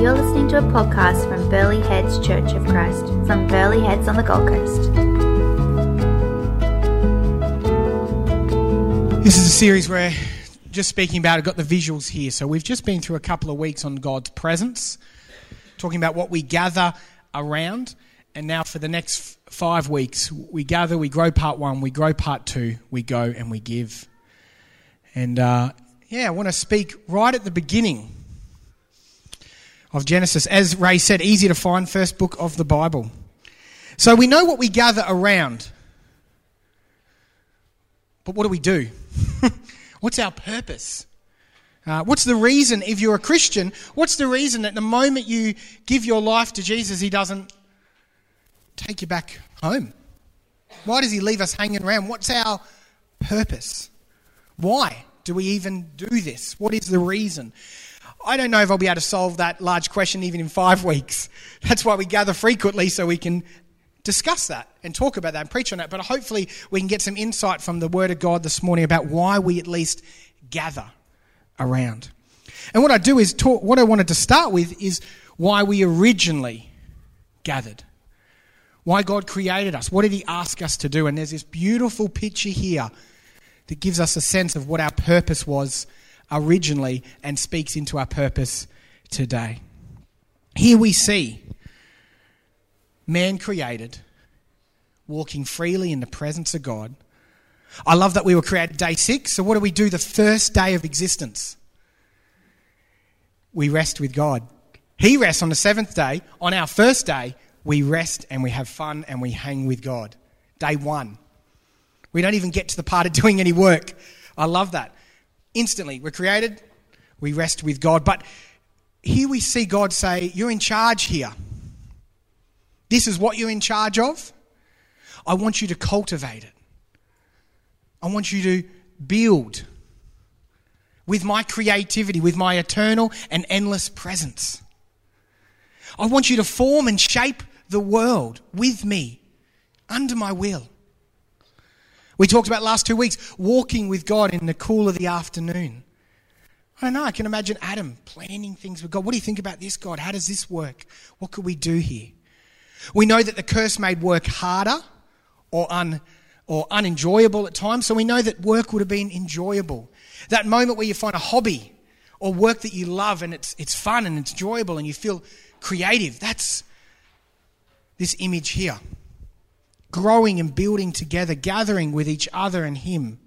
You're listening to a podcast from Burleigh Heads Church of Christ from Burleigh Heads on the Gold Coast. This is a series where just speaking about, I've got the visuals here. So we've just been through a couple of weeks on God's presence, talking about what we gather around. And now for the next five weeks, we gather, we grow part one, we grow part two, we go and we give. And uh, yeah, I want to speak right at the beginning of Genesis. As Ray said, easy to find, first book of the Bible. So we know what we gather around. But what do we do? what's our purpose? Uh, what's the reason, if you're a Christian, what's the reason that the moment you give your life to Jesus, He doesn't take you back home? Why does He leave us hanging around? What's our purpose? Why do we even do this? What is the reason? I don't know if I'll be able to solve that large question even in five weeks. That's why we gather frequently so we can discuss that and talk about that and preach on that. But hopefully, we can get some insight from the Word of God this morning about why we at least gather around. And what I do is talk, what I wanted to start with is why we originally gathered. Why God created us. What did He ask us to do? And there's this beautiful picture here that gives us a sense of what our purpose was originally and speaks into our purpose today. Here we see man created, walking freely in the presence of God. I love that we were created day six. So, what do we do the first day of existence? We rest with God. He rests on the seventh day. On our first day, we rest and we have fun and we hang with God. Day one. We don't even get to the part of doing any work. I love that. Instantly, we're created, we rest with God. But here we see God say, You're in charge here. This is what you're in charge of. I want you to cultivate it. I want you to build with my creativity, with my eternal and endless presence. I want you to form and shape the world with me under my will. We talked about last two weeks walking with God in the cool of the afternoon. I don't know, I can imagine Adam planning things with God. What do you think about this, God? How does this work? What could we do here? We know that the curse made work harder or, un, or unenjoyable at times, so we know that work would have been enjoyable. That moment where you find a hobby or work that you love and it's, it's fun and it's enjoyable and you feel creative, that's this image here. Growing and building together, gathering with each other and Him,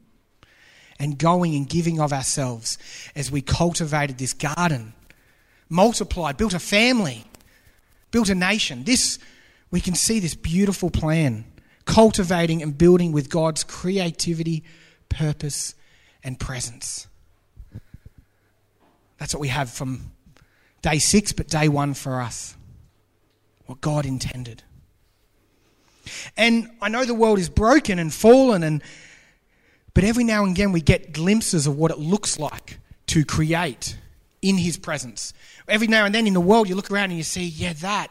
and going and giving of ourselves as we cultivated this garden, multiplied, built a family, built a nation. This we can see this beautiful plan cultivating and building with God's creativity, purpose, and presence. That's what we have from day six, but day one for us. What God intended. And I know the world is broken and fallen, and, but every now and again we get glimpses of what it looks like to create in His presence. Every now and then in the world you look around and you see, yeah, that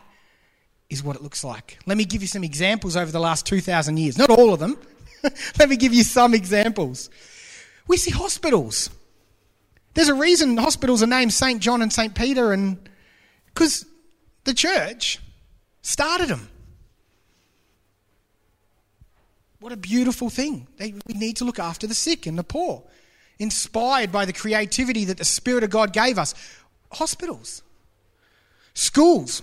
is what it looks like. Let me give you some examples over the last 2,000 years. Not all of them. Let me give you some examples. We see hospitals. There's a reason hospitals are named St. John and St. Peter, and because the church started them. What a beautiful thing. We need to look after the sick and the poor. Inspired by the creativity that the Spirit of God gave us. Hospitals, schools,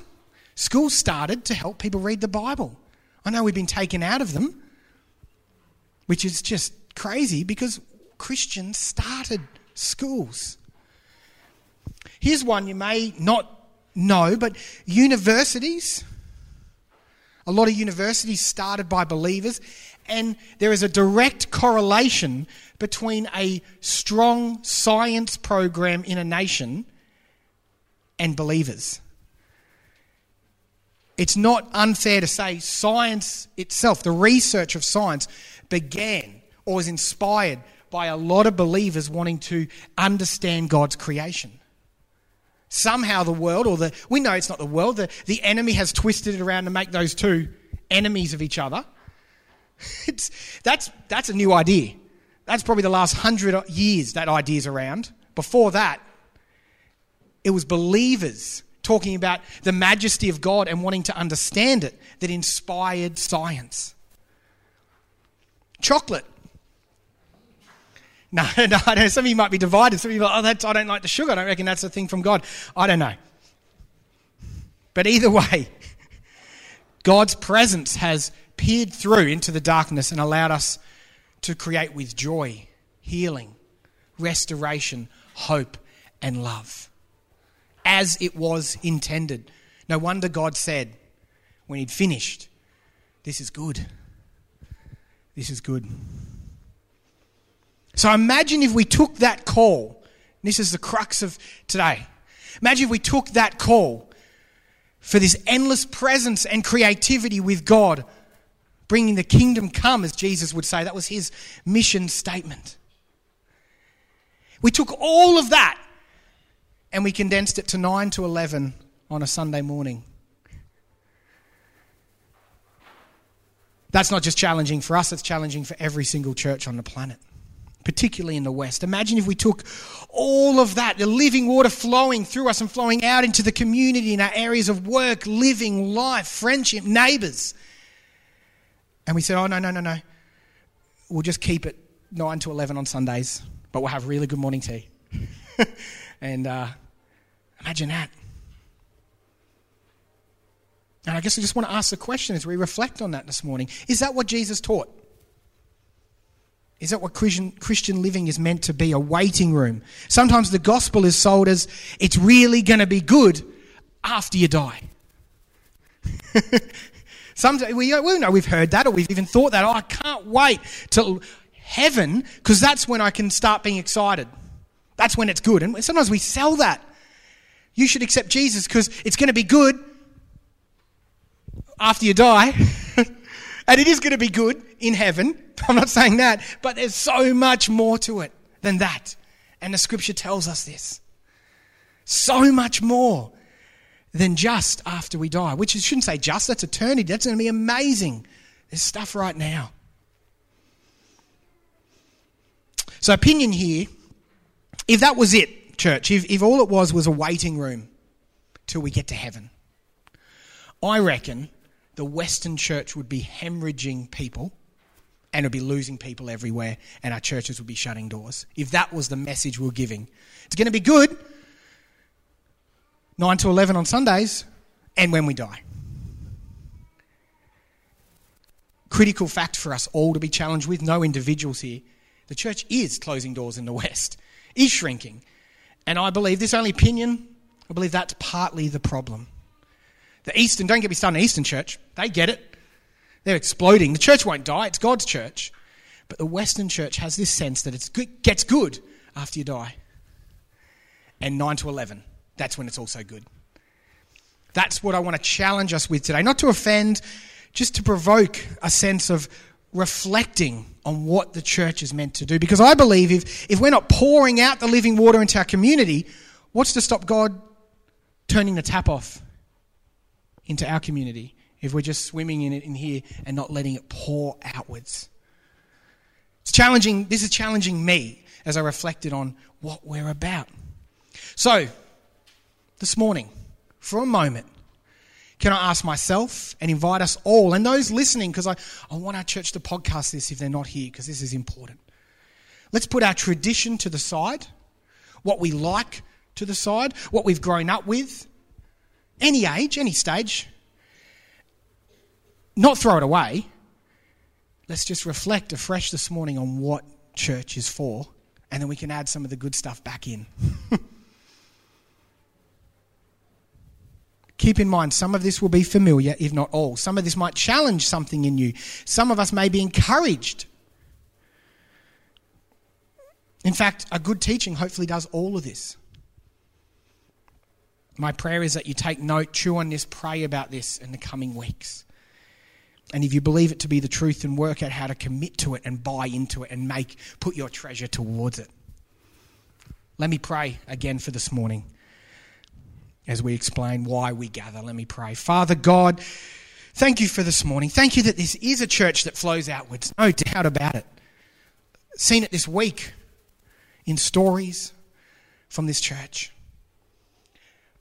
Schools started to help people read the Bible. I know we've been taken out of them, which is just crazy because Christians started schools. Here's one you may not know, but universities. A lot of universities started by believers, and there is a direct correlation between a strong science program in a nation and believers it's not unfair to say science itself, the research of science, began or was inspired by a lot of believers wanting to understand God's creation. Somehow the world, or the, we know it's not the world, the, the enemy has twisted it around to make those two enemies of each other. It's, that's, that's a new idea. That's probably the last hundred years that idea's around. Before that, it was believers talking about the majesty of God and wanting to understand it that inspired science. Chocolate. No, no, I know. Some of you might be divided. Some of you are like, oh, I don't like the sugar. I don't reckon that's a thing from God. I don't know. But either way, God's presence has peered through into the darkness and allowed us to create with joy, healing, restoration, hope, and love. As it was intended. No wonder God said, when He'd finished, This is good. This is good. So imagine if we took that call. This is the crux of today. Imagine if we took that call for this endless presence and creativity with God, bringing the kingdom come, as Jesus would say. That was his mission statement. We took all of that and we condensed it to 9 to 11 on a Sunday morning. That's not just challenging for us, it's challenging for every single church on the planet particularly in the West. Imagine if we took all of that, the living water flowing through us and flowing out into the community in our areas of work, living, life, friendship, neighbours. And we said, oh, no, no, no, no. We'll just keep it 9 to 11 on Sundays, but we'll have really good morning tea. and uh, imagine that. And I guess I just want to ask the question as we reflect on that this morning. Is that what Jesus taught? Is that what Christian, Christian living is meant to be? A waiting room. Sometimes the gospel is sold as it's really going to be good after you die. Some, we, we know we've heard that or we've even thought that. Oh, I can't wait till heaven because that's when I can start being excited. That's when it's good. And sometimes we sell that. You should accept Jesus because it's going to be good after you die. and it is going to be good in heaven I'm not saying that, but there's so much more to it than that. And the scripture tells us this. So much more than just after we die, which shouldn't say just, that's eternity. That's going to be amazing. There's stuff right now. So, opinion here if that was it, church, if, if all it was was a waiting room till we get to heaven, I reckon the Western church would be hemorrhaging people and it'll be losing people everywhere, and our churches would be shutting doors. If that was the message we are giving, it's going to be good 9 to 11 on Sundays and when we die. Critical fact for us all to be challenged with, no individuals here. The church is closing doors in the West, is shrinking. And I believe, this only opinion, I believe that's partly the problem. The Eastern, don't get me started on Eastern Church, they get it. They're exploding. The church won't die, it's God's church. But the Western church has this sense that it gets good after you die. And 9 to 11, that's when it's also good. That's what I want to challenge us with today. Not to offend, just to provoke a sense of reflecting on what the church is meant to do. Because I believe if, if we're not pouring out the living water into our community, what's to stop God turning the tap off into our community? if we're just swimming in it in here and not letting it pour outwards. It's challenging, this is challenging me as I reflected on what we're about. So, this morning, for a moment, can I ask myself and invite us all and those listening, because I, I want our church to podcast this if they're not here, because this is important. Let's put our tradition to the side, what we like to the side, what we've grown up with, any age, any stage, not throw it away. Let's just reflect afresh this morning on what church is for, and then we can add some of the good stuff back in. Keep in mind, some of this will be familiar, if not all. Some of this might challenge something in you. Some of us may be encouraged. In fact, a good teaching hopefully does all of this. My prayer is that you take note, chew on this, pray about this in the coming weeks. And if you believe it to be the truth, then work out how to commit to it and buy into it and make put your treasure towards it. Let me pray again for this morning as we explain why we gather. Let me pray. Father God, thank you for this morning. Thank you that this is a church that flows outwards. No doubt about it. Seen it this week in stories from this church.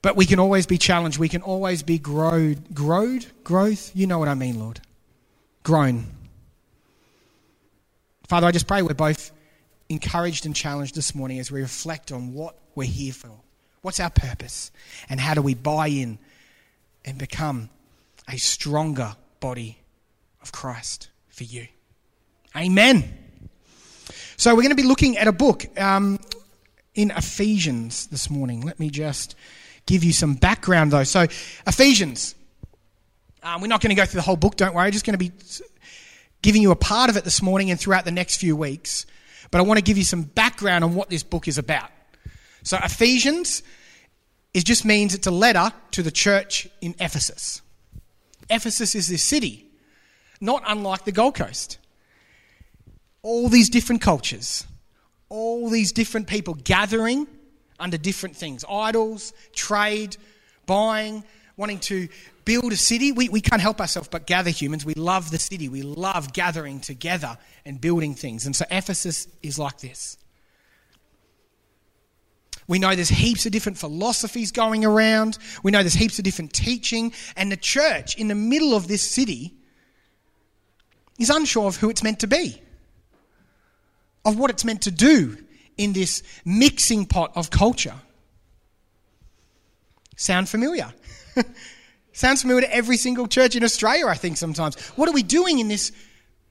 But we can always be challenged. We can always be growed. Growed? Growth? You know what I mean, Lord. Grown. Father, I just pray we're both encouraged and challenged this morning as we reflect on what we're here for. What's our purpose? And how do we buy in and become a stronger body of Christ for you? Amen. So, we're going to be looking at a book um, in Ephesians this morning. Let me just give you some background, though. So, Ephesians. Um, we're not going to go through the whole book, don't worry. I'm just going to be giving you a part of it this morning and throughout the next few weeks. But I want to give you some background on what this book is about. So, Ephesians it just means it's a letter to the church in Ephesus. Ephesus is this city, not unlike the Gold Coast. All these different cultures, all these different people gathering under different things idols, trade, buying, wanting to build a city. We, we can't help ourselves but gather humans. We love the city. We love gathering together and building things. And so Ephesus is like this. We know there's heaps of different philosophies going around. We know there's heaps of different teaching. And the church in the middle of this city is unsure of who it's meant to be, of what it's meant to do in this mixing pot of culture. Sound familiar? Sounds familiar to every single church in Australia, I think, sometimes. What are we doing in this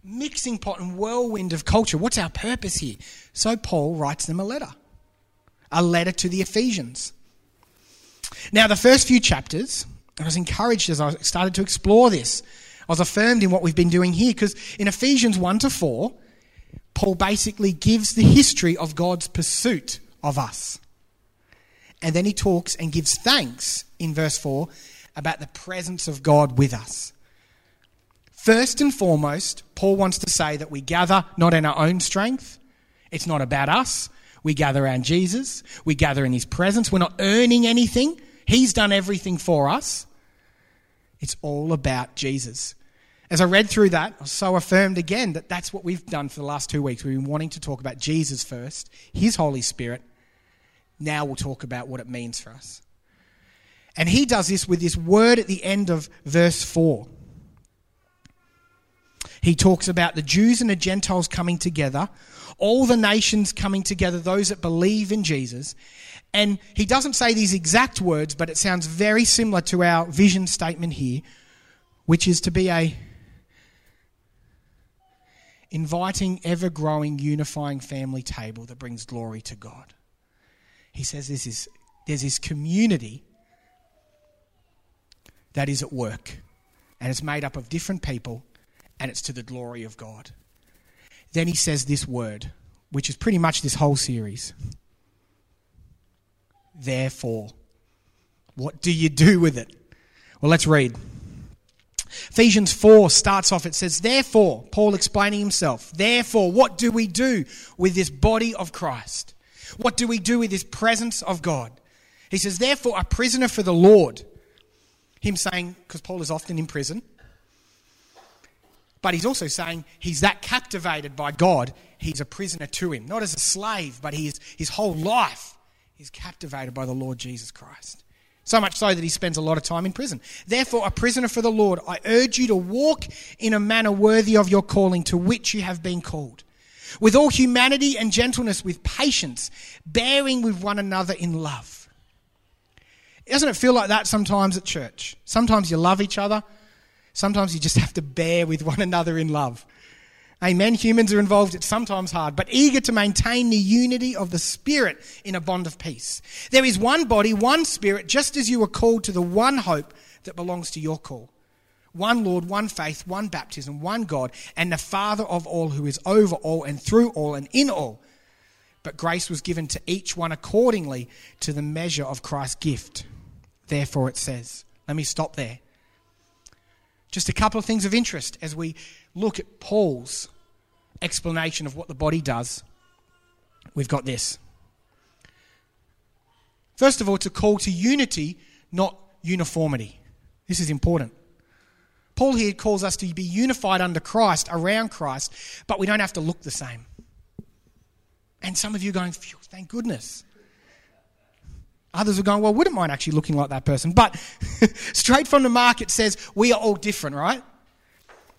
mixing pot and whirlwind of culture? What's our purpose here? So Paul writes them a letter, a letter to the Ephesians. Now, the first few chapters, I was encouraged as I started to explore this. I was affirmed in what we've been doing here because in Ephesians 1 to 4, Paul basically gives the history of God's pursuit of us. And then he talks and gives thanks in verse 4 about the presence of God with us. First and foremost, Paul wants to say that we gather not in our own strength, it's not about us. We gather around Jesus, we gather in his presence. We're not earning anything, he's done everything for us. It's all about Jesus. As I read through that, I was so affirmed again that that's what we've done for the last two weeks. We've been wanting to talk about Jesus first, His Holy Spirit. Now we'll talk about what it means for us. And he does this with this word at the end of verse 4. He talks about the Jews and the Gentiles coming together, all the nations coming together, those that believe in Jesus. And he doesn't say these exact words, but it sounds very similar to our vision statement here, which is to be a inviting, ever growing, unifying family table that brings glory to God. He says this is, there's this community that is at work, and it's made up of different people, and it's to the glory of God. Then he says this word, which is pretty much this whole series. Therefore, what do you do with it? Well, let's read. Ephesians 4 starts off, it says, Therefore, Paul explaining himself, therefore, what do we do with this body of Christ? What do we do with this presence of God? He says, Therefore, a prisoner for the Lord. Him saying, because Paul is often in prison, but he's also saying he's that captivated by God, he's a prisoner to him. Not as a slave, but he is, his whole life is captivated by the Lord Jesus Christ. So much so that he spends a lot of time in prison. Therefore, a prisoner for the Lord, I urge you to walk in a manner worthy of your calling to which you have been called. With all humanity and gentleness, with patience, bearing with one another in love. Doesn't it feel like that sometimes at church? Sometimes you love each other, sometimes you just have to bear with one another in love. Amen. Humans are involved. It's sometimes hard, but eager to maintain the unity of the Spirit in a bond of peace. There is one body, one Spirit, just as you were called to the one hope that belongs to your call. One Lord, one faith, one baptism, one God, and the Father of all who is over all and through all and in all. But grace was given to each one accordingly to the measure of Christ's gift. Therefore, it says, let me stop there. Just a couple of things of interest as we look at Paul's explanation of what the body does, we've got this. First of all, it's a call to unity, not uniformity. This is important. Paul here calls us to be unified under Christ, around Christ, but we don't have to look the same. And some of you are going, thank goodness. Others are going, well, wouldn't mind actually looking like that person. But straight from the mark, it says we are all different, right?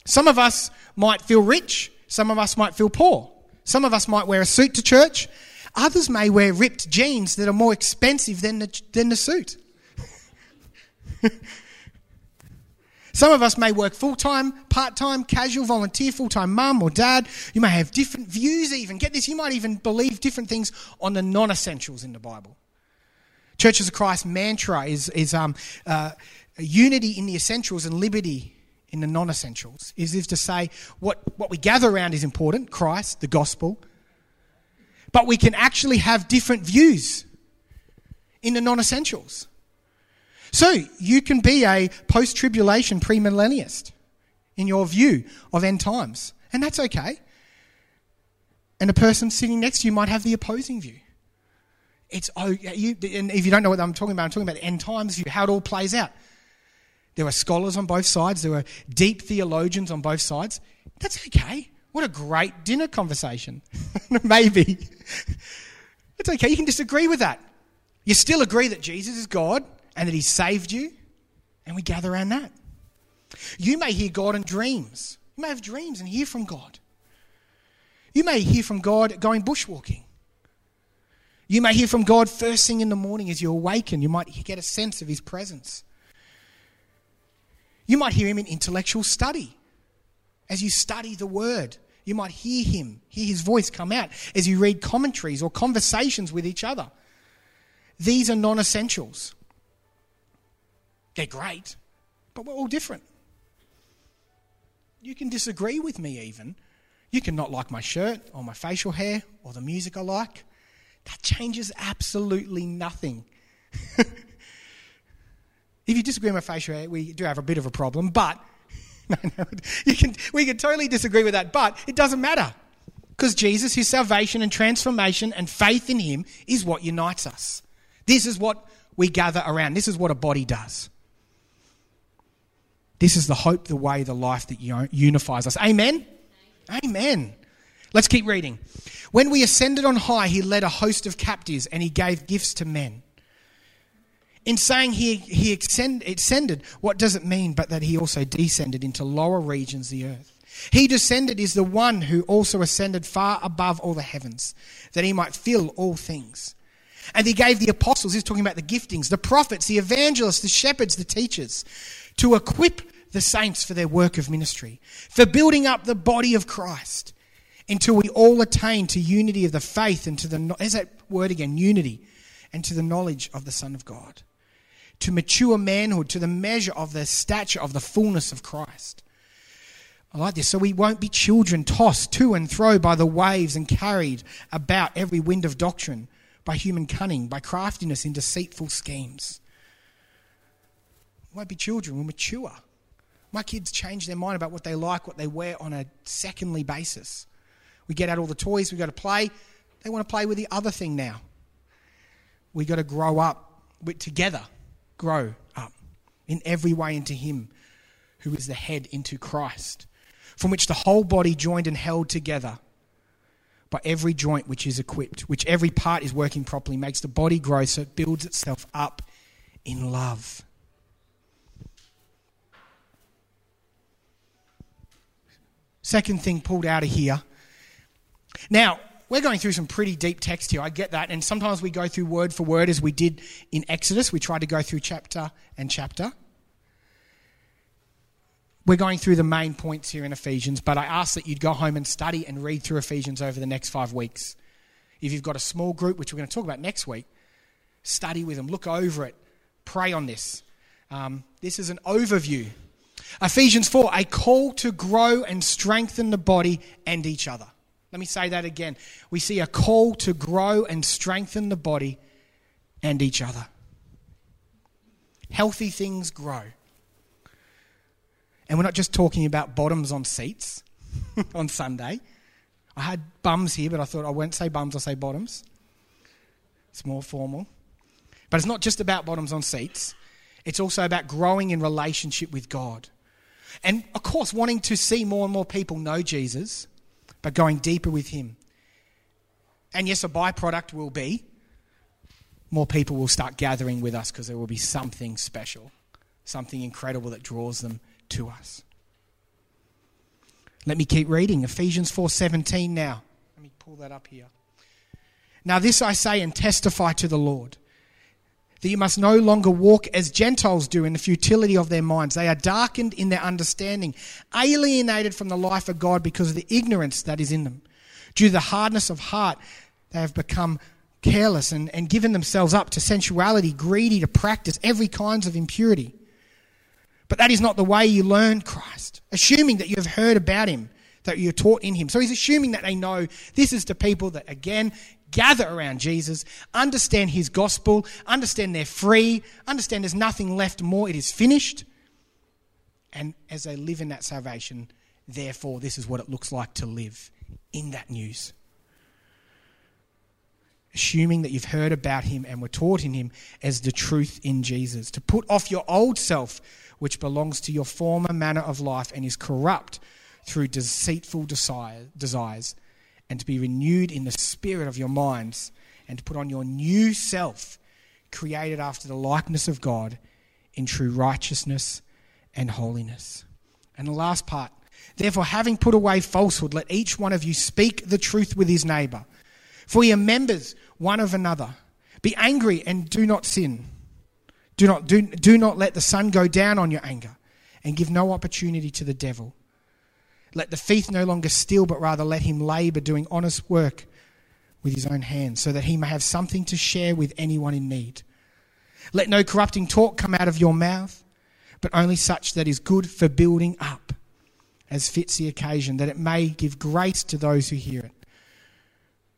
Some of us might feel rich, some of us might feel poor. Some of us might wear a suit to church, others may wear ripped jeans that are more expensive than the, than the suit. Some of us may work full time, part time, casual, volunteer, full time mum or dad. You may have different views, even. Get this, you might even believe different things on the non essentials in the Bible. Churches of Christ mantra is, is um, uh, unity in the essentials and liberty in the non essentials. Is if to say what, what we gather around is important Christ, the gospel. But we can actually have different views in the non essentials. So you can be a post tribulation premillennialist in your view of end times, and that's okay. And the person sitting next to you might have the opposing view. It's oh, you, and if you don't know what I'm talking about, I'm talking about end times, how it all plays out. There are scholars on both sides. There are deep theologians on both sides. That's okay. What a great dinner conversation. Maybe. It's okay. You can disagree with that. You still agree that Jesus is God and that He saved you, and we gather around that. You may hear God in dreams. You may have dreams and hear from God. You may hear from God going bushwalking. You may hear from God first thing in the morning as you awaken. You might get a sense of His presence. You might hear Him in intellectual study. As you study the Word, you might hear Him, hear His voice come out as you read commentaries or conversations with each other. These are non essentials. They're great, but we're all different. You can disagree with me, even. You can not like my shirt or my facial hair or the music I like. That changes absolutely nothing. if you disagree with my facial hair, we do have a bit of a problem, but no, no, you can, we can totally disagree with that, but it doesn't matter. Because Jesus, his salvation and transformation and faith in him is what unites us. This is what we gather around. This is what a body does. This is the hope, the way, the life that unifies us. Amen? Amen. Let's keep reading. When we ascended on high, he led a host of captives and he gave gifts to men. In saying he, he ascended, what does it mean but that he also descended into lower regions of the earth? He descended is the one who also ascended far above all the heavens, that he might fill all things. And he gave the apostles, he's talking about the giftings, the prophets, the evangelists, the shepherds, the teachers to equip the saints for their work of ministry, for building up the body of Christ until we all attain to unity of the faith and to the, there's that word again, unity, and to the knowledge of the Son of God, to mature manhood, to the measure of the stature of the fullness of Christ. I like this. So we won't be children tossed to and fro by the waves and carried about every wind of doctrine, by human cunning, by craftiness in deceitful schemes won't be children, we'll mature. My kids change their mind about what they like, what they wear on a secondly basis. We get out all the toys, we got to play. They want to play with the other thing now. We got to grow up together, grow up in every way into Him who is the head, into Christ, from which the whole body joined and held together by every joint which is equipped, which every part is working properly, makes the body grow so it builds itself up in love. Second thing pulled out of here. Now, we're going through some pretty deep text here. I get that. And sometimes we go through word for word as we did in Exodus. We tried to go through chapter and chapter. We're going through the main points here in Ephesians, but I ask that you'd go home and study and read through Ephesians over the next five weeks. If you've got a small group, which we're going to talk about next week, study with them, look over it, pray on this. Um, this is an overview Ephesians 4, a call to grow and strengthen the body and each other. Let me say that again. We see a call to grow and strengthen the body and each other. Healthy things grow. And we're not just talking about bottoms on seats on Sunday. I had bums here, but I thought I won't say bums, I'll say bottoms. It's more formal. But it's not just about bottoms on seats, it's also about growing in relationship with God. And of course, wanting to see more and more people know Jesus, but going deeper with Him. And yes, a byproduct will be more people will start gathering with us because there will be something special, something incredible that draws them to us. Let me keep reading Ephesians 4:17 now. Let me pull that up here. Now this I say and testify to the Lord that you must no longer walk as Gentiles do in the futility of their minds. They are darkened in their understanding, alienated from the life of God because of the ignorance that is in them. Due to the hardness of heart, they have become careless and, and given themselves up to sensuality, greedy to practice every kinds of impurity. But that is not the way you learn Christ, assuming that you have heard about him, that you're taught in him. So he's assuming that they know this is to people that, again, gather around Jesus, understand his gospel, understand they're free, understand there's nothing left more, it is finished. And as they live in that salvation, therefore, this is what it looks like to live in that news assuming that you've heard about him and were taught in him as the truth in Jesus. To put off your old self, which belongs to your former manner of life and is corrupt through deceitful desire, desires, and to be renewed in the spirit of your minds, and to put on your new self, created after the likeness of God in true righteousness and holiness. And the last part, therefore, having put away falsehood, let each one of you speak the truth with his neighbor. For ye are members one of another. Be angry and do not sin. Do not, do, do not let the sun go down on your anger, and give no opportunity to the devil. Let the thief no longer steal, but rather let him labor doing honest work with his own hands, so that he may have something to share with anyone in need. Let no corrupting talk come out of your mouth, but only such that is good for building up, as fits the occasion, that it may give grace to those who hear it.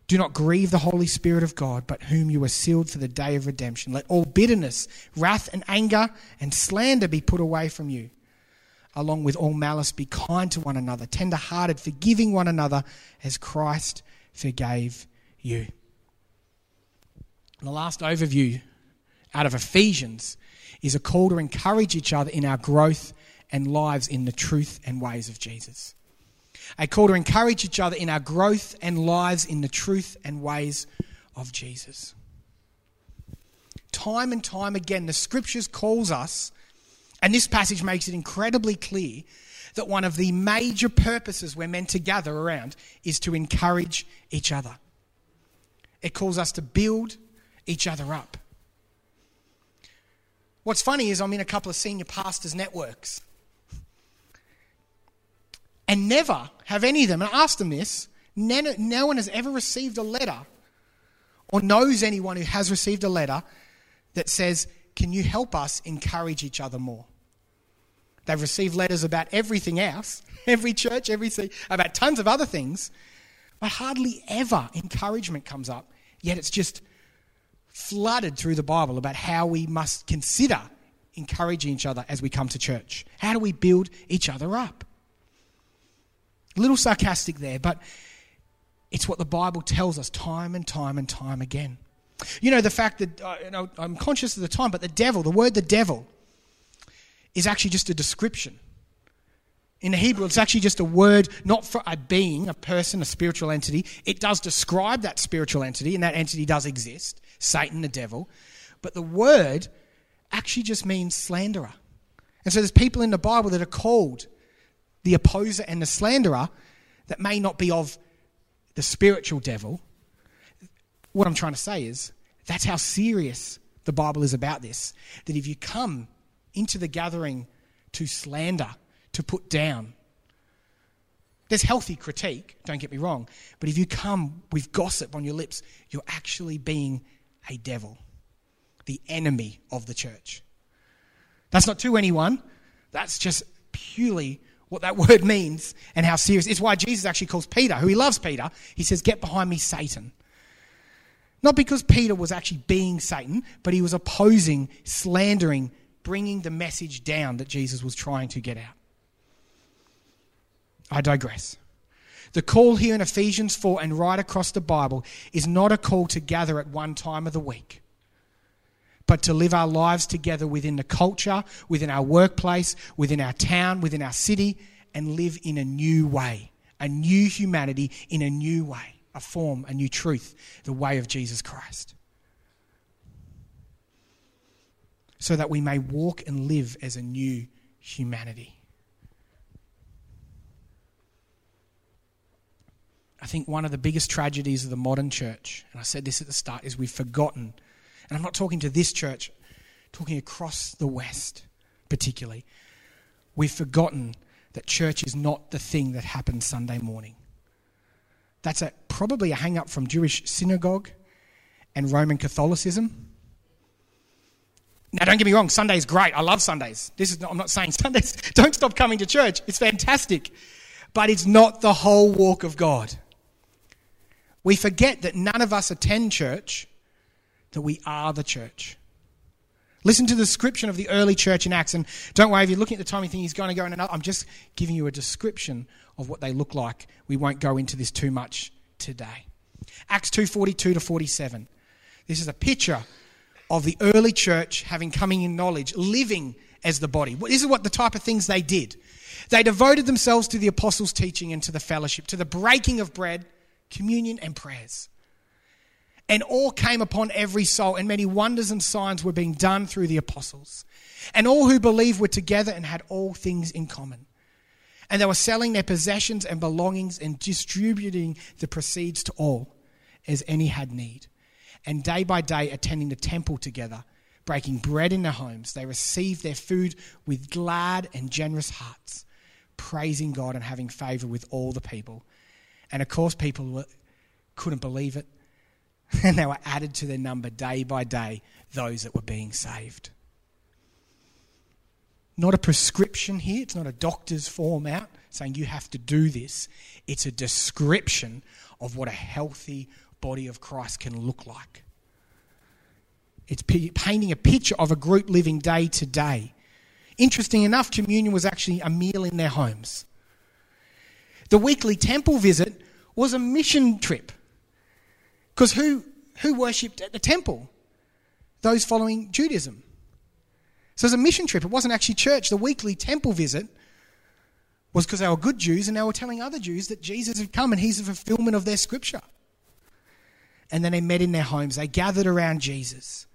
Do not grieve the Holy Spirit of God, but whom you were sealed for the day of redemption. Let all bitterness, wrath, and anger and slander be put away from you. Along with all malice, be kind to one another, tender hearted, forgiving one another as Christ forgave you. And the last overview out of Ephesians is a call to encourage each other in our growth and lives in the truth and ways of Jesus a call to encourage each other in our growth and lives in the truth and ways of Jesus. Time and time again, the scriptures calls us, and this passage makes it incredibly clear that one of the major purposes we're meant to gather around is to encourage each other. It calls us to build each other up. What's funny is I'm in a couple of senior pastors' networks and never have any of them, and I asked them this, no one has ever received a letter or knows anyone who has received a letter that says, Can you help us encourage each other more? They've received letters about everything else, every church, every about tons of other things, but hardly ever encouragement comes up. Yet it's just flooded through the Bible about how we must consider encouraging each other as we come to church. How do we build each other up? A little sarcastic there, but it's what the Bible tells us time and time and time again. You know, the fact that, uh, you know, I'm conscious of the time, but the devil, the word the devil, is actually just a description. In the Hebrew, it's actually just a word, not for a being, a person, a spiritual entity. It does describe that spiritual entity, and that entity does exist Satan, the devil. But the word actually just means slanderer. And so there's people in the Bible that are called the opposer and the slanderer that may not be of the spiritual devil. What I'm trying to say is that's how serious the Bible is about this. That if you come into the gathering to slander, to put down, there's healthy critique, don't get me wrong, but if you come with gossip on your lips, you're actually being a devil, the enemy of the church. That's not to anyone, that's just purely what that word means and how serious. It's why Jesus actually calls Peter, who he loves Peter, he says, Get behind me, Satan. Not because Peter was actually being Satan, but he was opposing, slandering, bringing the message down that Jesus was trying to get out. I digress. The call here in Ephesians 4 and right across the Bible is not a call to gather at one time of the week but to live our lives together within the culture, within our workplace, within our town, within our city, and live in a new way, a new humanity in a new way, a form, a new truth, the way of Jesus Christ. so that we may walk and live as a new humanity. I think one of the biggest tragedies of the modern church, and I said this at the start, is we've forgotten, and I'm not talking to this church, talking across the West particularly, we've forgotten that church is not the thing that happens Sunday morning. That's a, probably a hang up from Jewish synagogue and Roman Catholicism. Now, don't get me wrong, Sunday's great. I love Sundays. This is not, I'm not saying Sundays, don't stop coming to church. It's fantastic. But it's not the whole walk of God. We forget that none of us attend church, that we are the church. Listen to the description of the early church in Acts. And don't worry, if you're looking at the time, you think he's going to go in another. I'm just giving you a description of what they look like. We won't go into this too much today. Acts 2:42 to 47. This is a picture of the early church having coming in knowledge, living as the body. This is what the type of things they did. They devoted themselves to the apostles' teaching and to the fellowship, to the breaking of bread, communion, and prayers and all came upon every soul, and many wonders and signs were being done through the apostles. And all who believed were together and had all things in common. And they were selling their possessions and belongings and distributing the proceeds to all, as any had need. And day by day, attending the temple together, breaking bread in their homes, they received their food with glad and generous hearts, praising God and having favor with all the people. And of course, people couldn't believe it And they were added to their number day by day, those that were being saved. Not a prescription here, it's not a doctor's form out saying you have to do this. It's a description of what a healthy body of Christ can look like. It's painting a picture of a group living day to day. Interesting enough, communion was actually a meal in their homes. The weekly temple visit was a mission trip. Because who, who worshipped at the temple? Those following Judaism. So it was a mission trip. It wasn't actually church. The weekly temple visit was because they were good Jews and they were telling other Jews that Jesus had come and he's the fulfillment of their scripture. And then they met in their homes. They gathered around Jesus.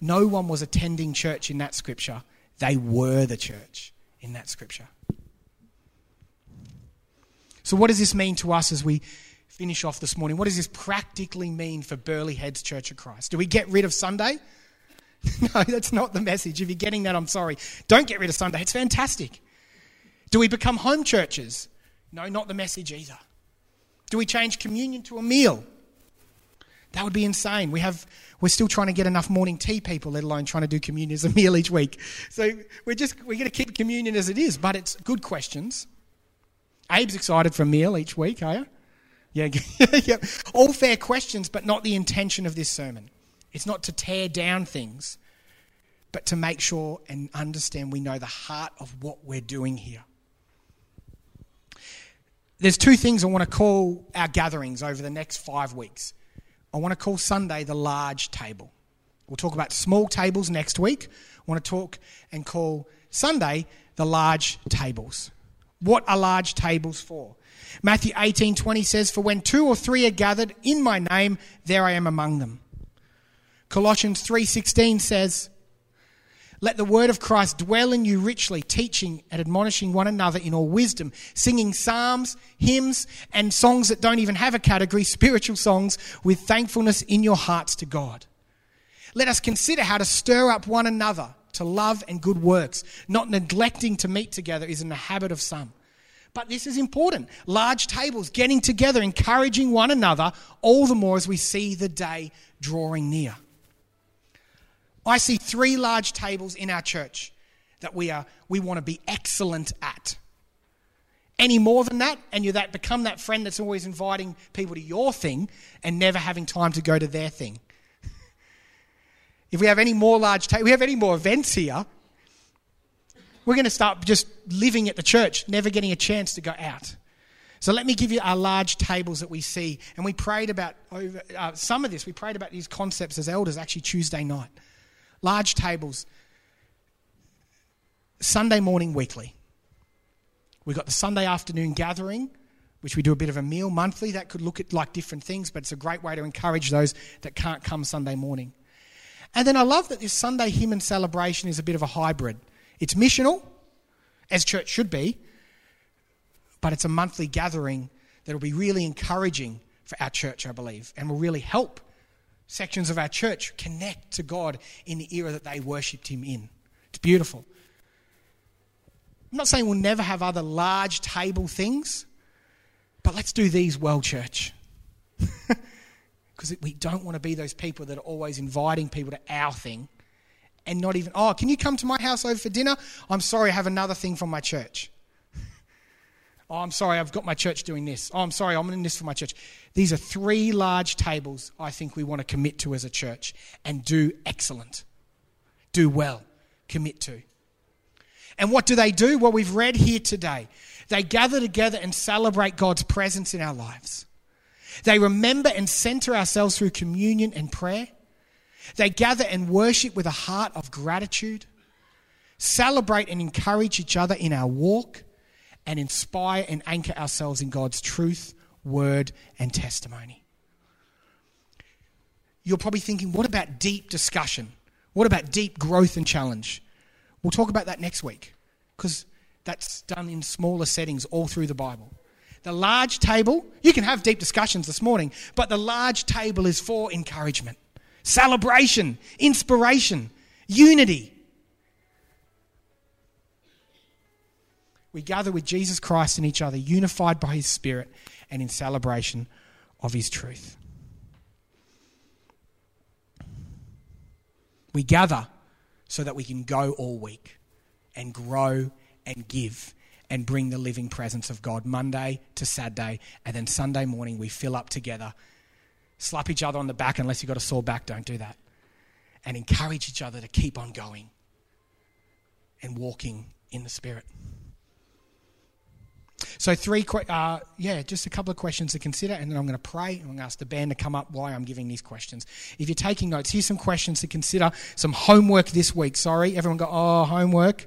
No one was attending church in that scripture. They were the church in that scripture. So, what does this mean to us as we finish off this morning. What does this practically mean for Burleigh Heads Church of Christ? Do we get rid of Sunday? no, that's not the message. If you're getting that, I'm sorry. Don't get rid of Sunday. It's fantastic. Do we become home churches? No, not the message either. Do we change communion to a meal? That would be insane. We have, we're still trying to get enough morning tea people, let alone trying to do communion as a meal each week. So we're just, we're going to keep communion as it is, but it's good questions. Abe's excited for a meal each week, are you? Yeah, yeah. All fair questions, but not the intention of this sermon. It's not to tear down things, but to make sure and understand we know the heart of what we're doing here. There's two things I want to call our gatherings over the next five weeks. I want to call Sunday the large table. We'll talk about small tables next week. I want to talk and call Sunday the large tables. What are large tables for? Matthew 18:20 says, "For when two or three are gathered in my name, there I am among them." Colossians 3:16 says, "Let the word of Christ dwell in you richly, teaching and admonishing one another in all wisdom, singing psalms, hymns, and songs that don't even have a category, spiritual songs, with thankfulness in your hearts to God." Let us consider how to stir up one another to love and good works, not neglecting to meet together is in the habit of some but this is important. Large tables, getting together, encouraging one another, all the more as we see the day drawing near. I see three large tables in our church that we, are, we want to be excellent at. Any more than that, and you that become that friend that's always inviting people to your thing and never having time to go to their thing. if we have any more large tables, we have any more events here, we're going to start just living at the church, never getting a chance to go out. So let me give you our large tables that we see. And we prayed about over uh, some of this. We prayed about these concepts as elders actually Tuesday night. Large tables. Sunday morning weekly. We've got the Sunday afternoon gathering, which we do a bit of a meal monthly. That could look at like different things, but it's a great way to encourage those that can't come Sunday morning. And then I love that this Sunday hymn and celebration is a bit of a hybrid. It's missional, as church should be, but it's a monthly gathering that will be really encouraging for our church, I believe, and will really help sections of our church connect to God in the era that they worshipped Him in. It's beautiful. I'm not saying we'll never have other large table things, but let's do these well, church. Because we don't want to be those people that are always inviting people to our thing and not even, oh, can you come to my house over for dinner? I'm sorry, I have another thing from my church. oh, I'm sorry, I've got my church doing this. Oh, I'm sorry, I'm in this for my church. These are three large tables I think we want to commit to as a church and do excellent, do well, commit to. And what do they do? Well, we've read here today. They gather together and celebrate God's presence in our lives. They remember and center ourselves through communion and prayer. They gather and worship with a heart of gratitude, celebrate and encourage each other in our walk, and inspire and anchor ourselves in God's truth, word, and testimony. You're probably thinking, what about deep discussion? What about deep growth and challenge? We'll talk about that next week because that's done in smaller settings all through the Bible. The large table, you can have deep discussions this morning, but the large table is for encouragement, celebration, inspiration, unity. We gather with Jesus Christ and each other, unified by his Spirit and in celebration of his truth. We gather so that we can go all week and grow and give and bring the living presence of God Monday to Saturday, and then Sunday morning we fill up together. Slap each other on the back unless you've got a sore back, don't do that. And encourage each other to keep on going and walking in the Spirit. So, three, uh, yeah, just a couple of questions to consider, and then I'm going to pray and I'm going to ask the band to come up while I'm giving these questions. If you're taking notes, here's some questions to consider, some homework this week. Sorry, everyone go, oh, homework.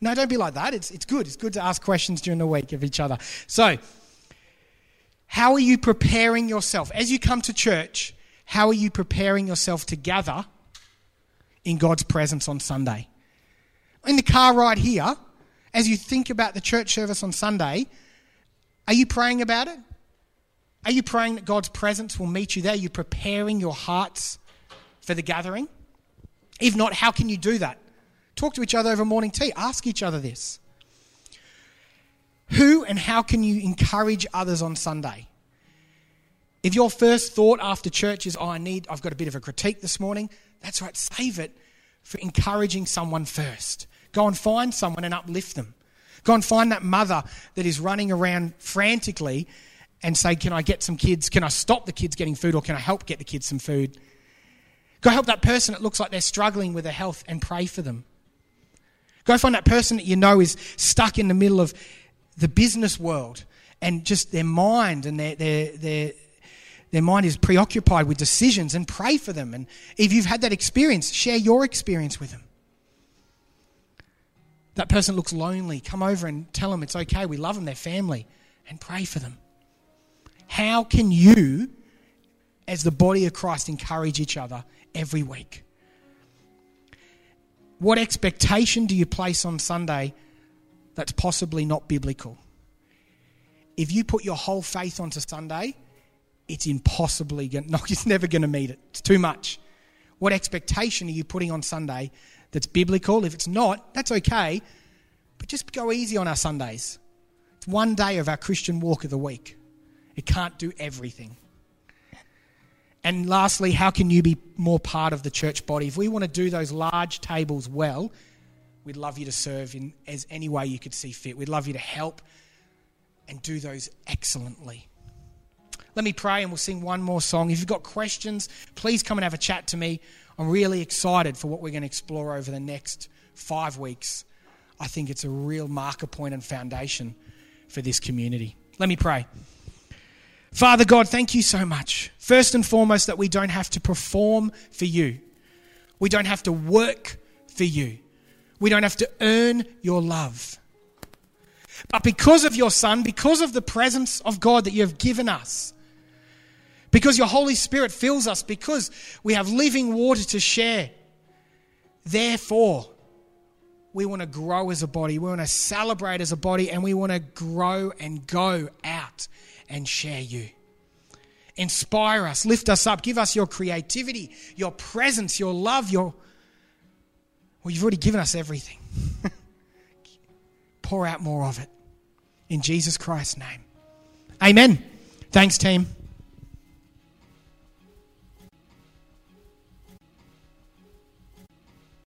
No, don't be like that. It's, it's good. It's good to ask questions during the week of each other. So, how are you preparing yourself? As you come to church, how are you preparing yourself to gather in God's presence on Sunday? In the car ride here, as you think about the church service on Sunday, are you praying about it? Are you praying that God's presence will meet you there? Are you preparing your hearts for the gathering? If not, how can you do that? Talk to each other over morning tea. Ask each other this. Who and how can you encourage others on Sunday? If your first thought after church is, oh, I need, I've got a bit of a critique this morning, that's right, save it for encouraging someone first. Go and find someone and uplift them. Go and find that mother that is running around frantically and say, Can I get some kids? Can I stop the kids getting food or can I help get the kids some food? Go help that person that looks like they're struggling with their health and pray for them. Go find that person that you know is stuck in the middle of the business world and just their mind and their, their, their, their mind is preoccupied with decisions and pray for them. And if you've had that experience, share your experience with them. That person looks lonely. Come over and tell them it's okay. We love them, their family, and pray for them. How can you, as the body of Christ, encourage each other every week? What expectation do you place on Sunday that's possibly not biblical? If you put your whole faith onto Sunday, it's impossibly going no, it's never going to meet it. It's too much. What expectation are you putting on Sunday that's biblical? If it's not, that's okay. But just go easy on our Sundays. It's one day of our Christian walk of the week. It can't do everything. And lastly, how can you be more part of the church body? If we want to do those large tables well, we'd love you to serve in as any way you could see fit. We'd love you to help and do those excellently. Let me pray and we'll sing one more song. If you've got questions, please come and have a chat to me. I'm really excited for what we're going to explore over the next five weeks. I think it's a real marker point and foundation for this community. Let me pray. Father God, thank you so much. First and foremost, that we don't have to perform for you, we don't have to work for you, we don't have to earn your love. But because of your Son, because of the presence of God that you have given us, because your Holy Spirit fills us, because we have living water to share. Therefore, we want to grow as a body, we want to celebrate as a body, and we want to grow and go out and share you. Inspire us, lift us up, give us your creativity, your presence, your love, your. Well, you've already given us everything. Pour out more of it. In Jesus Christ's name. Amen. Thanks, team.